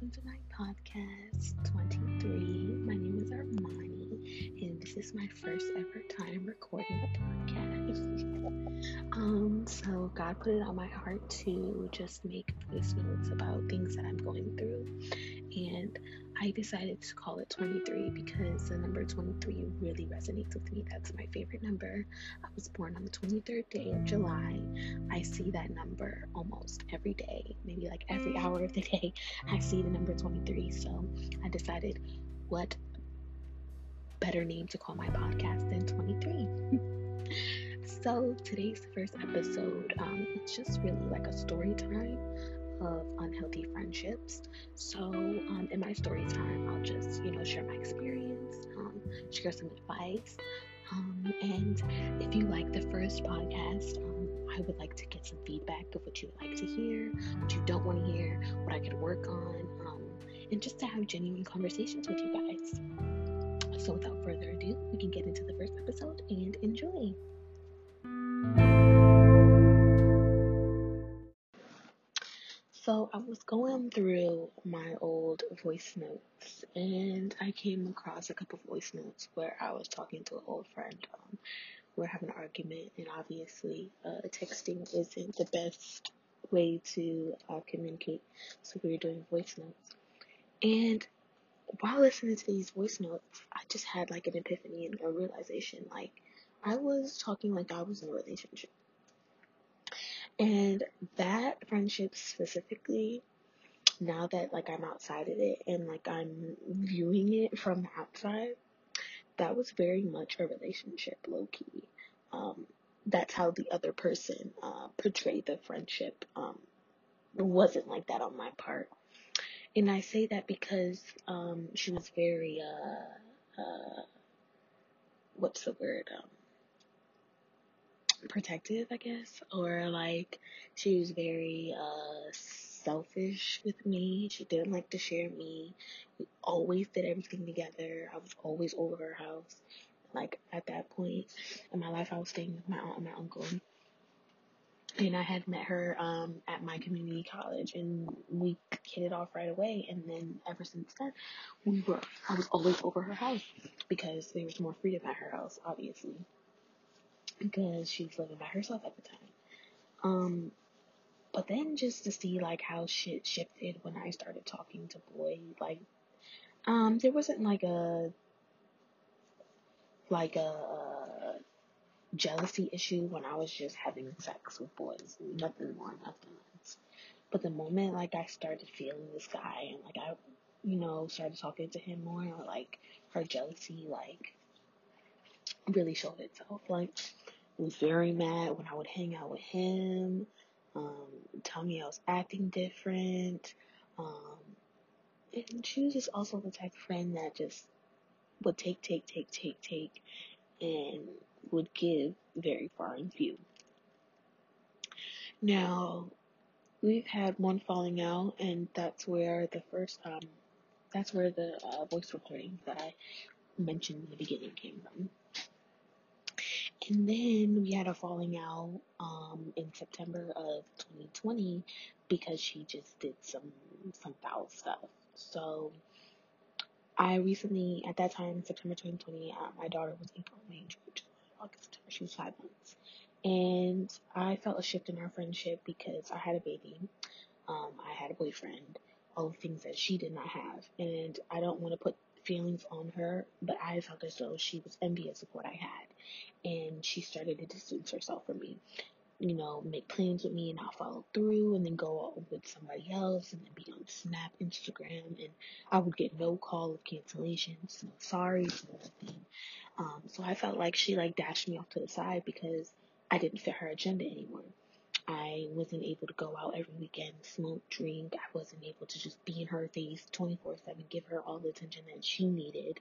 welcome to my podcast 23. My name is Armani, and this is my first ever time recording a podcast. um, so God put it on my heart to just make voice notes about things that I'm going through, and I decided to call it 23 because the number 23 really resonates with me. That's my favorite number. I was born on the 23rd day of July. I see that number almost every day, maybe like every hour of the day. I see the number 23. So I decided what better name to call my podcast than 23. so today's first episode, um, it's just really like a story time of unhealthy friendships. So, um, in my story time, I'll just, you know, share my experience, um, share some advice. Um, and if you like the first podcast, um, I would like to get some feedback of what you would like to hear, what you don't want to hear, what I could work on, um, and just to have genuine conversations with you guys. So, without further ado, we can get into the first episode and enjoy. So I was going through my old voice notes and I came across a couple of voice notes where I was talking to an old friend. Um, we're having an argument, and obviously, uh, texting isn't the best way to uh, communicate. So we were doing voice notes. And while listening to these voice notes, I just had like an epiphany and a realization like I was talking like I was in a relationship. And that friendship specifically, now that like I'm outside of it and like I'm viewing it from the outside, that was very much a relationship, low key. Um, that's how the other person uh, portrayed the friendship. Um, it wasn't like that on my part. And I say that because um, she was very, uh, uh, what's the word? Um, protective, I guess, or like she was very uh selfish with me. She didn't like to share me. We always did everything together. I was always over her house. Like at that point in my life, I was staying with my aunt and my uncle. And I had met her um, at my community college, and we hit it off right away. And then ever since then, we were I was always over her house because there was more freedom at her house, obviously because she was living by herself at the time. Um, but then just to see like how shit shifted when I started talking to boys, like, um, there wasn't like a like a, jealousy issue when I was just having sex with boys, nothing more, nothing less. But the moment like I started feeling this guy and like I, you know, started talking to him more, like her jealousy like really showed itself. Like was very mad when I would hang out with him, um, tell me I was acting different. Um, and she was just also the type of friend that just would take, take, take, take, take, and would give very far in view. Now, we've had one falling out, and that's where the first, um, that's where the uh, voice recording that I mentioned in the beginning came from. And then we had a falling out um, in September of 2020 because she just did some some foul stuff. So I recently, at that time, September 2020, uh, my daughter was April, May, June, August, September. She was five months, and I felt a shift in our friendship because I had a baby, um, I had a boyfriend, all the things that she did not have, and I don't want to put feelings on her, but I felt as though she was envious of what I had and she started to distance herself from me. You know, make plans with me and not follow through, and then go out with somebody else, and then be on Snap, Instagram, and I would get no call of cancellations, no sorries, nothing. Um, so I felt like she like dashed me off to the side because I didn't fit her agenda anymore. I wasn't able to go out every weekend, smoke, drink. I wasn't able to just be in her face 24 7, give her all the attention that she needed.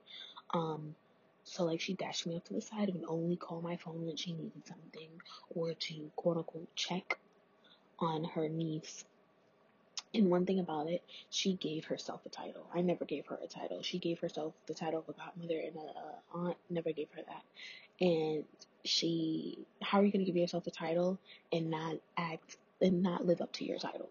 Um, so like she dashed me off to the side and only call my phone when she needed something or to quote unquote check on her niece. And one thing about it, she gave herself a title. I never gave her a title. She gave herself the title of a godmother and a, a aunt. Never gave her that. And she, how are you going to give yourself a title and not act and not live up to your title?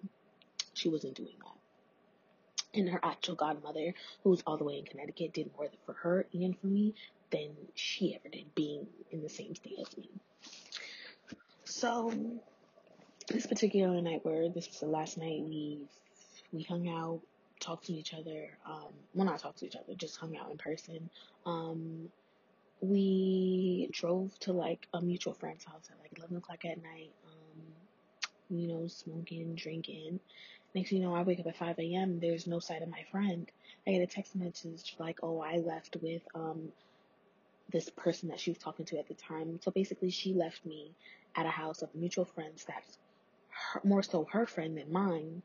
She wasn't doing that. And her actual godmother, who's all the way in Connecticut, did more for her and for me than she ever did being in the same state as me. So this particular night where this was the last night we we hung out, talked to each other, um well not talked to each other, just hung out in person. Um we drove to like a mutual friend's house at like eleven o'clock at night, um, you know, smoking, drinking. Next thing you know, I wake up at 5 a.m. There's no sight of my friend. I get a text message like, oh, I left with um this person that she was talking to at the time. So basically, she left me at a house of mutual friends that's her, more so her friend than mine.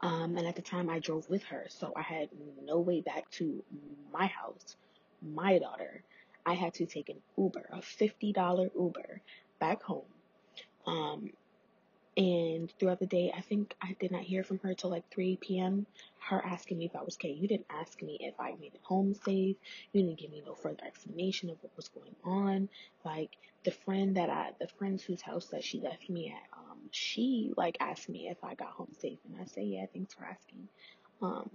Um, and at the time, I drove with her, so I had no way back to my house, my daughter. I had to take an Uber, a $50 Uber, back home. Um, and throughout the day, I think I did not hear from her till like 3 p.m. Her asking me if I was okay. You didn't ask me if I made it home safe. You didn't give me no further explanation of what was going on. Like the friend that I, the friends whose house that she left me at, um, she like asked me if I got home safe, and I say yeah, thanks for asking. Um,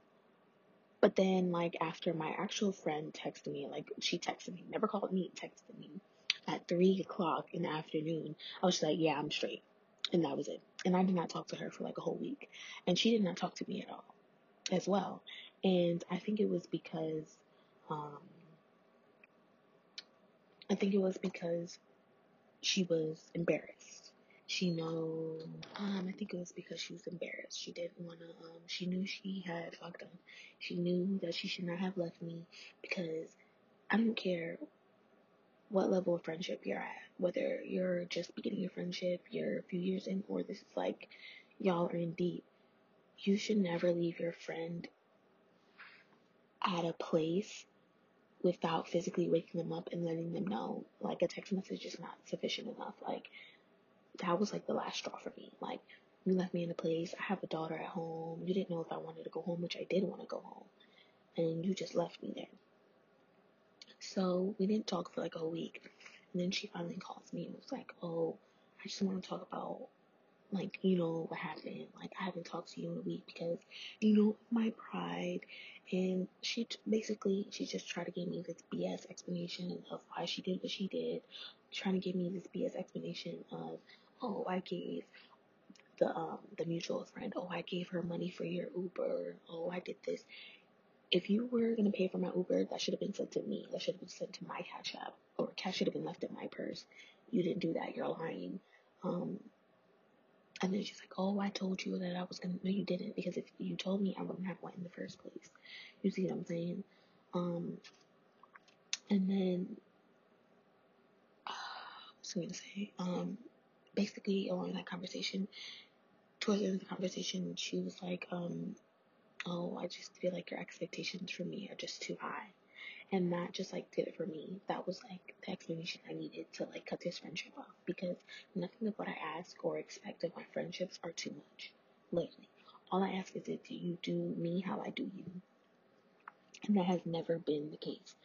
but then like after my actual friend texted me, like she texted me, never called me, texted me at three o'clock in the afternoon. I was like, yeah, I'm straight. And that was it. And I did not talk to her for like a whole week. And she did not talk to me at all as well. And I think it was because, um, I think it was because she was embarrassed. She know, um, I think it was because she was embarrassed. She didn't want to, um, she knew she had fucked up. She knew that she should not have left me because I don't care what level of friendship you're at. Whether you're just beginning your friendship, you're a few years in, or this is like y'all are in deep. You should never leave your friend at a place without physically waking them up and letting them know. Like a text message is not sufficient enough. Like that was like the last straw for me. Like you left me in a place. I have a daughter at home. You didn't know if I wanted to go home, which I did want to go home, and you just left me there. So we didn't talk for like a week. And then she finally calls me and was like, Oh, I just want to talk about like, you know, what happened. Like, I haven't talked to you in a week because, you know, my pride. And she t- basically, she just tried to give me this BS explanation of why she did what she did. Trying to give me this BS explanation of, oh, I gave the um the mutual friend, oh, I gave her money for your Uber. Oh, I did this if you were gonna pay for my Uber, that should have been sent to me. That should have been sent to my cash app, or cash should have been left in my purse. You didn't do that. You're lying. Um, and then she's like, "Oh, I told you that I was gonna." No, you didn't, because if you told me, I wouldn't have went in the first place. You see what I'm saying? Um, and then, uh, what's I gonna say? Um, basically, along that conversation, towards the end of the conversation, she was like, um, oh, I just feel like your expectations for me are just too high. And that just like did it for me. That was like the explanation I needed to like cut this friendship off because nothing of what I ask or expect of my friendships are too much. Literally. All I ask is that you do me how I do you. And that has never been the case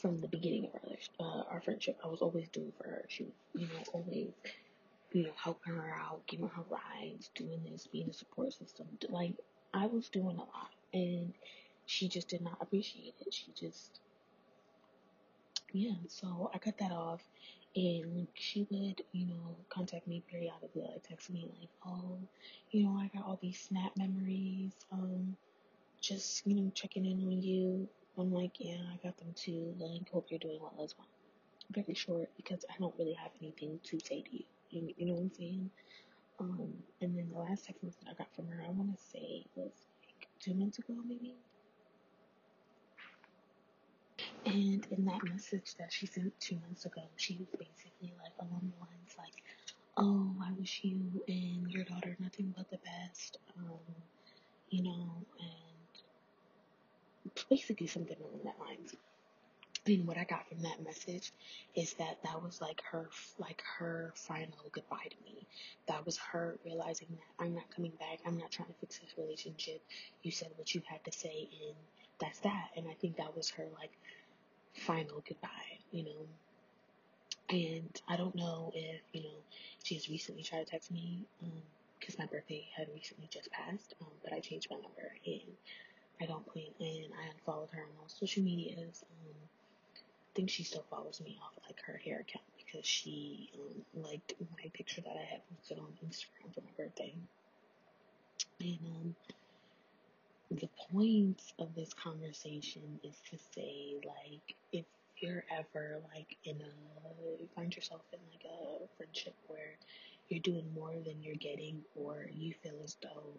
from the beginning of our, uh, our friendship. I was always doing for her. She was, you know, always, you know, helping her out, giving her rides, doing this, being a support system. Like, I was doing a lot and she just did not appreciate it. She just, yeah, so I cut that off and she would, you know, contact me periodically, like text me like, oh, you know, I got all these snap memories, um, just, you know, checking in on you. I'm like, yeah, I got them too. Like, hope you're doing well as well. Very short because I don't really have anything to say to you. You, you know what I'm saying? Um, and then the last text message that I got from her, I want to say was like two months ago, maybe. And in that message that she sent two months ago, she was basically like along the lines like, "Oh, I wish you and your daughter nothing but the best," um, you know, and basically something along that lines. And what I got from that message is that that was like her, like her final goodbye to me. That was her realizing that I'm not coming back. I'm not trying to fix this relationship. You said what you had to say, and that's that. And I think that was her like final goodbye, you know. And I don't know if, you know, she's recently tried to text me, um, because my birthday had recently just passed, um, but I changed my number and I don't plan, and I unfollowed her on all social medias. Um, think she still follows me off like her hair account because she liked my picture that I had posted on Instagram for my birthday. And um, the point of this conversation is to say, like, if you're ever like in a find yourself in like a friendship where you're doing more than you're getting, or you feel as though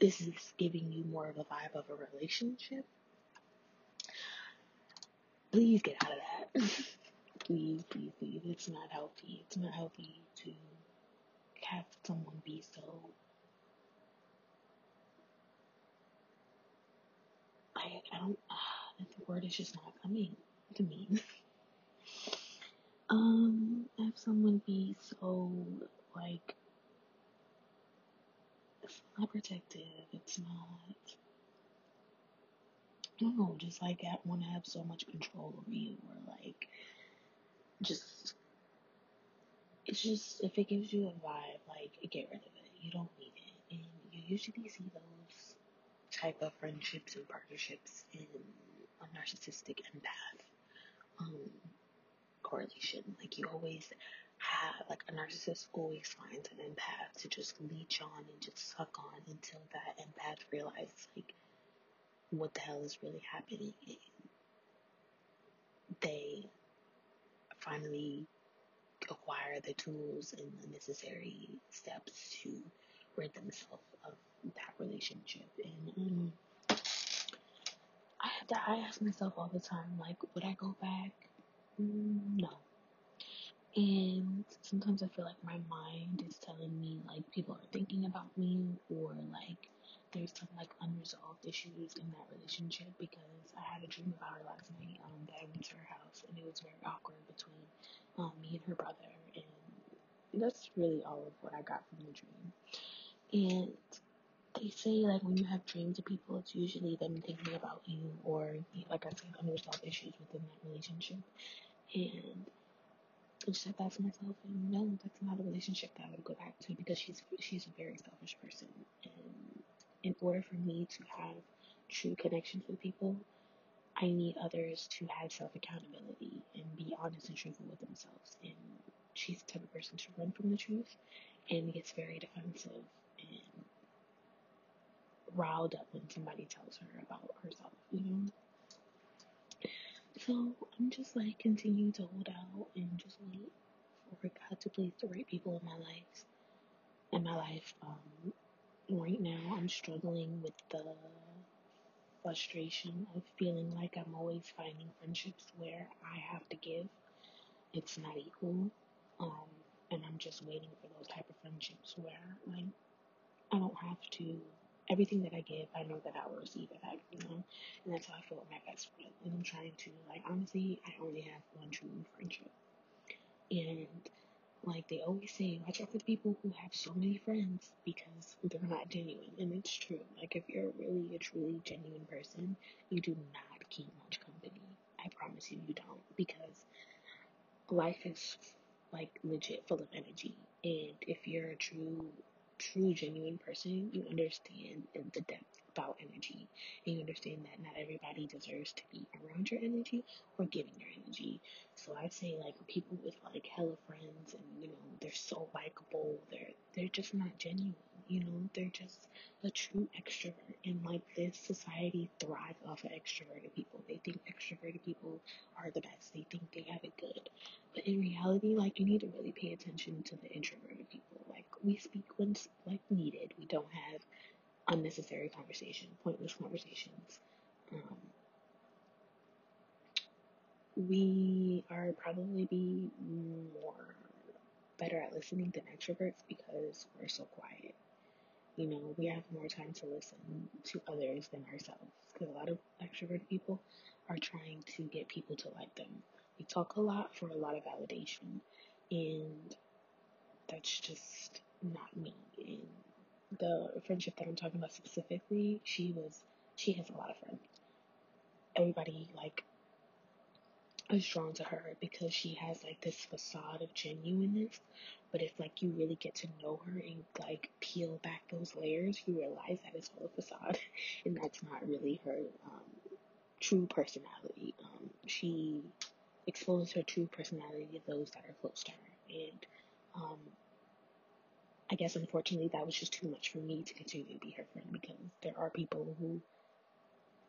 this is giving you more of a vibe of a relationship, please get out of that. please, please, please. It's not healthy. It's not healthy to have someone be so I I don't uh, the word is just not coming to me. um, have someone be so like it's not protective. It's not. Know, just like I want to have so much control over you, or like, just it's just if it gives you a vibe, like get rid of it. You don't need it, and you usually see those type of friendships and partnerships in a narcissistic empath um, correlation. Like you always have, like a narcissist always finds an empath to just leech on and just suck on until that empath realizes like what the hell is really happening. They finally acquire the tools and the necessary steps to rid themselves of that relationship. And um, I have to I ask myself all the time, like, would I go back? Mm, no. And sometimes I feel like my mind is telling me like people are thinking about me or like there's some like unresolved issues in that relationship because I had a dream about her last night um, that I went to her house and it was very awkward between um, me and her brother and that's really all of what I got from the dream. And they say like when you have dreams of people, it's usually them thinking about you or like I said, unresolved issues within that relationship. And I just said that to myself, and no, that's not a relationship that I would go back to because she's she's a very selfish person, and in order for me to have true connections with people, I need others to have self accountability and be honest and truthful with themselves. And she's the type of person to run from the truth and gets very defensive and riled up when somebody tells her about herself, you know. So I'm just like continue to hold out and just wait for God to place the right people in my life. In my life, um, right now I'm struggling with the frustration of feeling like I'm always finding friendships where I have to give. It's not equal. Um, and I'm just waiting for those type of friendships where like I don't have to everything that I give, I know that I will receive it back, you know? And that's how I feel with my best friend. And I'm trying to, like, honestly, I only have one true friendship. And, like, they always say, watch out for people who have so many friends because they're not genuine. And it's true. Like, if you're really a truly genuine person, you do not keep much company. I promise you, you don't. Because life is, like, legit full of energy. And if you're a true true, genuine person, you understand the depth about energy. And you understand that not everybody deserves to be around your energy or giving your energy. So I'd say like people with like hella friends and you know, they're so likable, they're they're just not genuine. You know, they're just a true extrovert. And like this society thrives off of extroverted people. They think extroverted people are the best. They think they have it good. But in reality, like you need to really pay attention to the introverted people. Like we speak when like needed. We don't have unnecessary conversation, pointless conversations. Um, we are probably be more better at listening than extroverts because we're so quiet. You know, we have more time to listen to others than ourselves because a lot of extroverted people are trying to get people to like them. We talk a lot for a lot of validation, and that's just not me. The friendship that I'm talking about specifically, she was, she has a lot of friends. Everybody like is drawn to her because she has like this facade of genuineness. But if like you really get to know her and like peel back those layers, you realize that it's all a facade, and that's not really her um, true personality. Um, she exposes her true personality to those that are close to her, and um, I guess unfortunately that was just too much for me to continue to be her friend because there are people who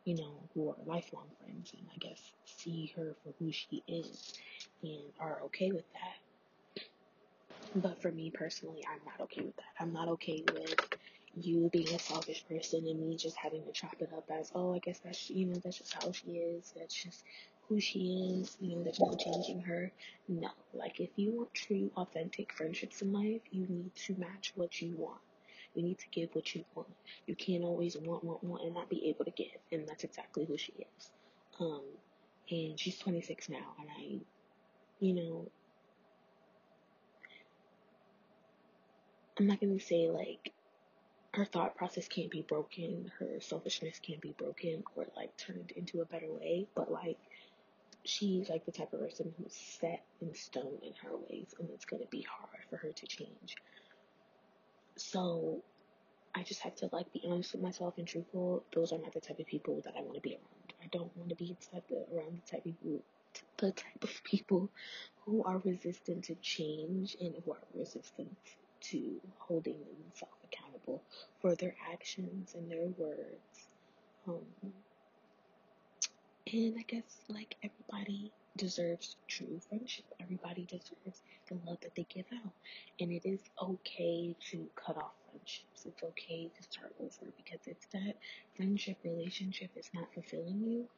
you know, who are lifelong friends and I guess see her for who she is and are okay with that. But for me personally, I'm not okay with that. I'm not okay with you being a selfish person and me just having to chop it up as, oh, I guess that's, you know, that's just how she is. That's just who she is. You know, there's no changing her. No. Like, if you want true, authentic friendships in life, you need to match what you want. You need to give what you want. You can't always want, want, want, and not be able to give. And that's exactly who she is. Um, and she's 26 now, and I, you know, I'm not gonna say like her thought process can't be broken, her selfishness can't be broken or like turned into a better way, but like she's like the type of person who's set in stone in her ways, and it's gonna be hard for her to change. So I just have to like be honest with myself and truthful. Those are not the type of people that I want to be around. I don't want to be type of, around the type of people, the type of people who are resistant to change and who are resistant to holding themselves accountable for their actions and their words. Um, and I guess like everybody deserves true friendship. Everybody deserves the love that they give out. And it is okay to cut off friendships. It's okay to start over because it's that friendship relationship is not fulfilling you.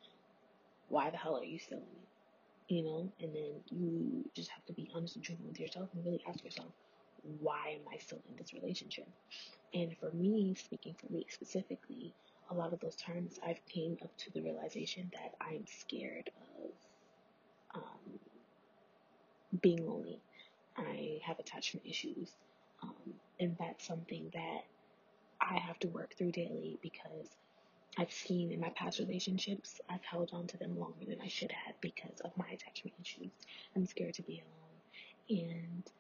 Why the hell are you still in it? You know, and then you just have to be honest and truthful with yourself and really ask yourself, why am I still in this relationship? And for me, speaking for me specifically, a lot of those times I've came up to the realization that I'm scared of um, being lonely. I have attachment issues. Um, and that's something that I have to work through daily because I've seen in my past relationships, I've held on to them longer than I should have because of my attachment issues. I'm scared to be alone. And,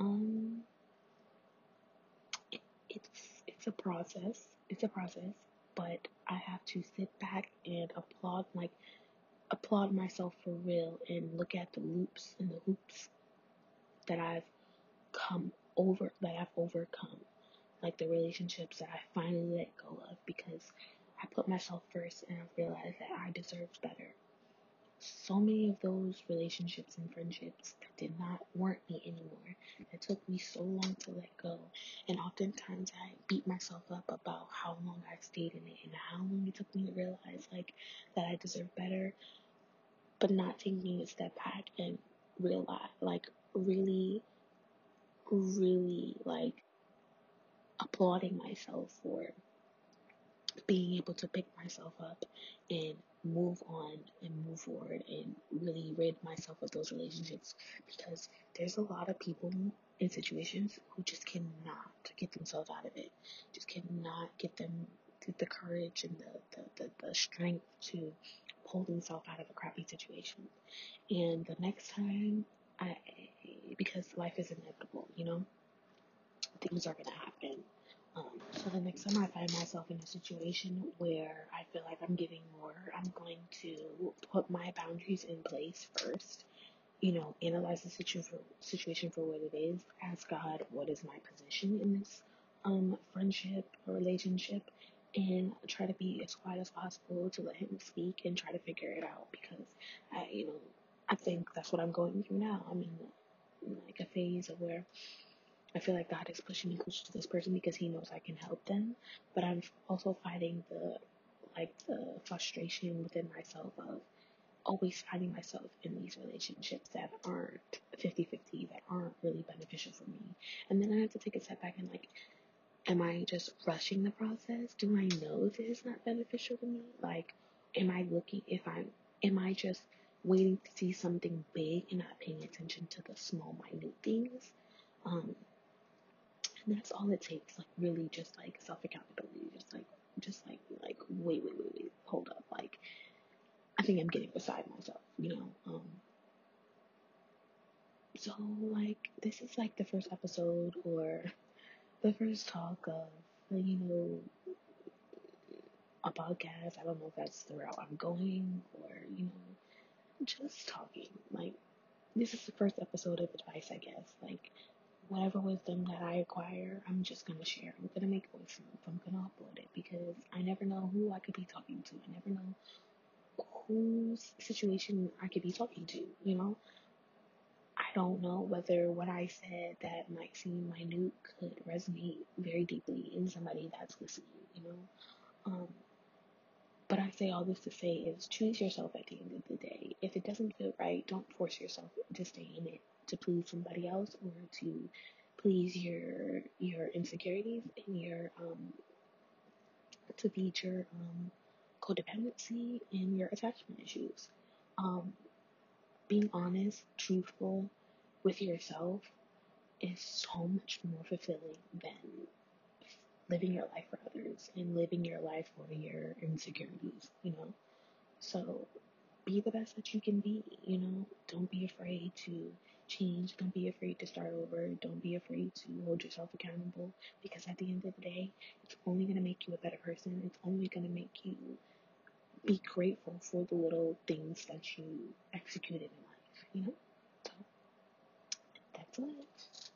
um, it, it's, it's a process. It's a process, but I have to sit back and applaud, like, applaud myself for real and look at the loops and the hoops that I've come over, that I've overcome. Like the relationships that I finally let go of because I put myself first and I realized that I deserved better. So many of those relationships and friendships that did not warrant me anymore, that took me so long to let go. And oftentimes I beat myself up about how long I stayed in it and how long it took me to realize like that I deserve better but not taking a step back and realize, like, really, really, like, applauding myself for being able to pick myself up and move on and move forward and really rid myself of those relationships because there's a lot of people in situations who just cannot get themselves out of it, just cannot get them the courage and the, the, the, the strength to pull themselves out of a crappy situation. And the next time, I, because life is inevitable, you know, things are going to happen. Um, so the next time I find myself in a situation where I feel like I'm giving more, I'm going to put my boundaries in place first. You know, analyze the for, situation for what it is. Ask God, what is my position in this um, friendship or relationship? and try to be as quiet as possible to let him speak and try to figure it out because I, you know, I think that's what I'm going through now. I'm in like a phase of where I feel like God is pushing me closer to this person because He knows I can help them, but I'm also fighting the like the frustration within myself of always finding myself in these relationships that aren't 50-50, that aren't really beneficial for me. And then I have to take a step back and like am I just rushing the process? Do I know this is not beneficial to me? Like, am I looking, if I'm, am I just waiting to see something big and not paying attention to the small, minute things? Um, and that's all it takes, like, really just like self accountability, just like, just like, like, wait, wait, wait, wait, hold up. Like, I think I'm getting beside myself, you know. Um, so like this is like the first episode or the first talk of you know a podcast. I don't know if that's the route I'm going or you know just talking. Like this is the first episode of advice, I guess. Like whatever wisdom that I acquire, I'm just gonna share. I'm gonna make a voice notes. I'm gonna upload it because I never know who I could be talking to. I never know whose situation I could be talking to, you know? I don't know whether what I said that might seem minute could resonate very deeply in somebody that's listening, you know? Um, but I say all this to say is choose yourself at the end of the day. If it doesn't feel right, don't force yourself to stay in it to please somebody else or to please your your insecurities and your um to feed your um codependency and your attachment issues. Um, being honest, truthful with yourself is so much more fulfilling than living your life for others and living your life for your insecurities, you know? So be the best that you can be, you know? Don't be afraid to change. Don't be afraid to start over. Don't be afraid to hold yourself accountable because at the end of the day, it's only going to make you a better person. It's only going to make you be grateful for the little things that you executed in life, you know? So that's it.